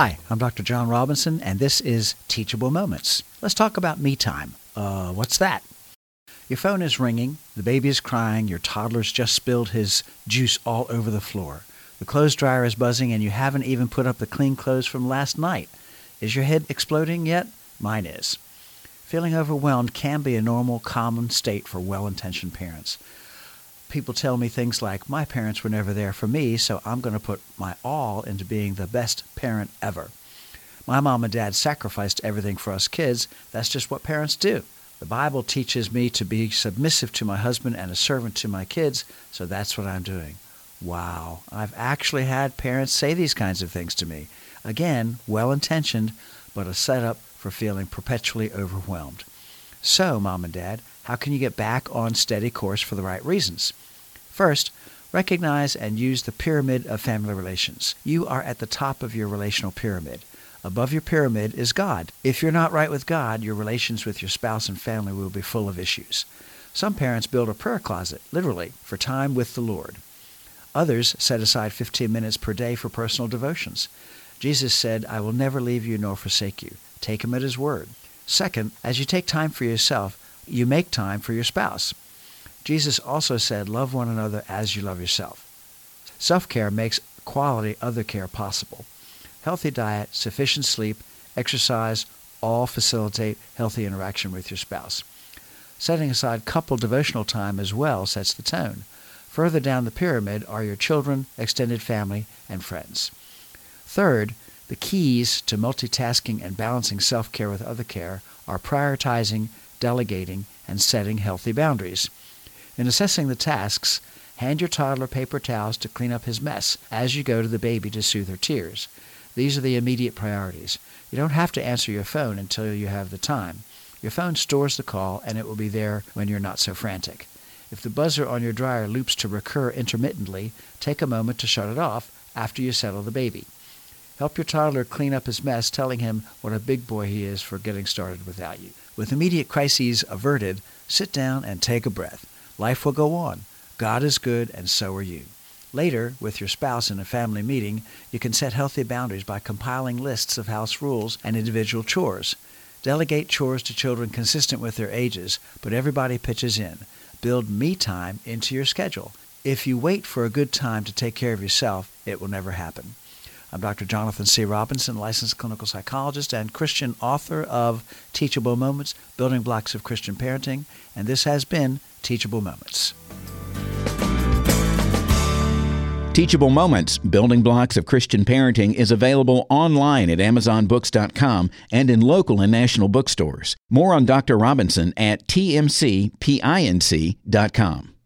Hi, I'm Dr. John Robinson, and this is Teachable Moments. Let's talk about me time. Uh, what's that? Your phone is ringing, the baby is crying, your toddler's just spilled his juice all over the floor. The clothes dryer is buzzing, and you haven't even put up the clean clothes from last night. Is your head exploding yet? Mine is. Feeling overwhelmed can be a normal, common state for well intentioned parents people tell me things like, my parents were never there for me, so I'm going to put my all into being the best parent ever. My mom and dad sacrificed everything for us kids. That's just what parents do. The Bible teaches me to be submissive to my husband and a servant to my kids, so that's what I'm doing. Wow, I've actually had parents say these kinds of things to me. Again, well intentioned, but a setup for feeling perpetually overwhelmed. So, mom and dad, how can you get back on steady course for the right reasons? First, recognize and use the pyramid of family relations. You are at the top of your relational pyramid. Above your pyramid is God. If you're not right with God, your relations with your spouse and family will be full of issues. Some parents build a prayer closet, literally, for time with the Lord. Others set aside 15 minutes per day for personal devotions. Jesus said, I will never leave you nor forsake you. Take him at his word. Second, as you take time for yourself, you make time for your spouse. Jesus also said, Love one another as you love yourself. Self care makes quality other care possible. Healthy diet, sufficient sleep, exercise all facilitate healthy interaction with your spouse. Setting aside couple devotional time as well sets the tone. Further down the pyramid are your children, extended family, and friends. Third, the keys to multitasking and balancing self care with other care are prioritizing delegating, and setting healthy boundaries. In assessing the tasks, hand your toddler paper towels to clean up his mess as you go to the baby to soothe her tears. These are the immediate priorities. You don't have to answer your phone until you have the time. Your phone stores the call and it will be there when you're not so frantic. If the buzzer on your dryer loops to recur intermittently, take a moment to shut it off after you settle the baby. Help your toddler clean up his mess, telling him what a big boy he is for getting started without you. With immediate crises averted, sit down and take a breath. Life will go on. God is good, and so are you. Later, with your spouse in a family meeting, you can set healthy boundaries by compiling lists of house rules and individual chores. Delegate chores to children consistent with their ages, but everybody pitches in. Build me time into your schedule. If you wait for a good time to take care of yourself, it will never happen. I'm Dr. Jonathan C. Robinson, licensed clinical psychologist and Christian author of Teachable Moments Building Blocks of Christian Parenting, and this has been Teachable Moments. Teachable Moments Building Blocks of Christian Parenting is available online at AmazonBooks.com and in local and national bookstores. More on Dr. Robinson at TMCPINC.com.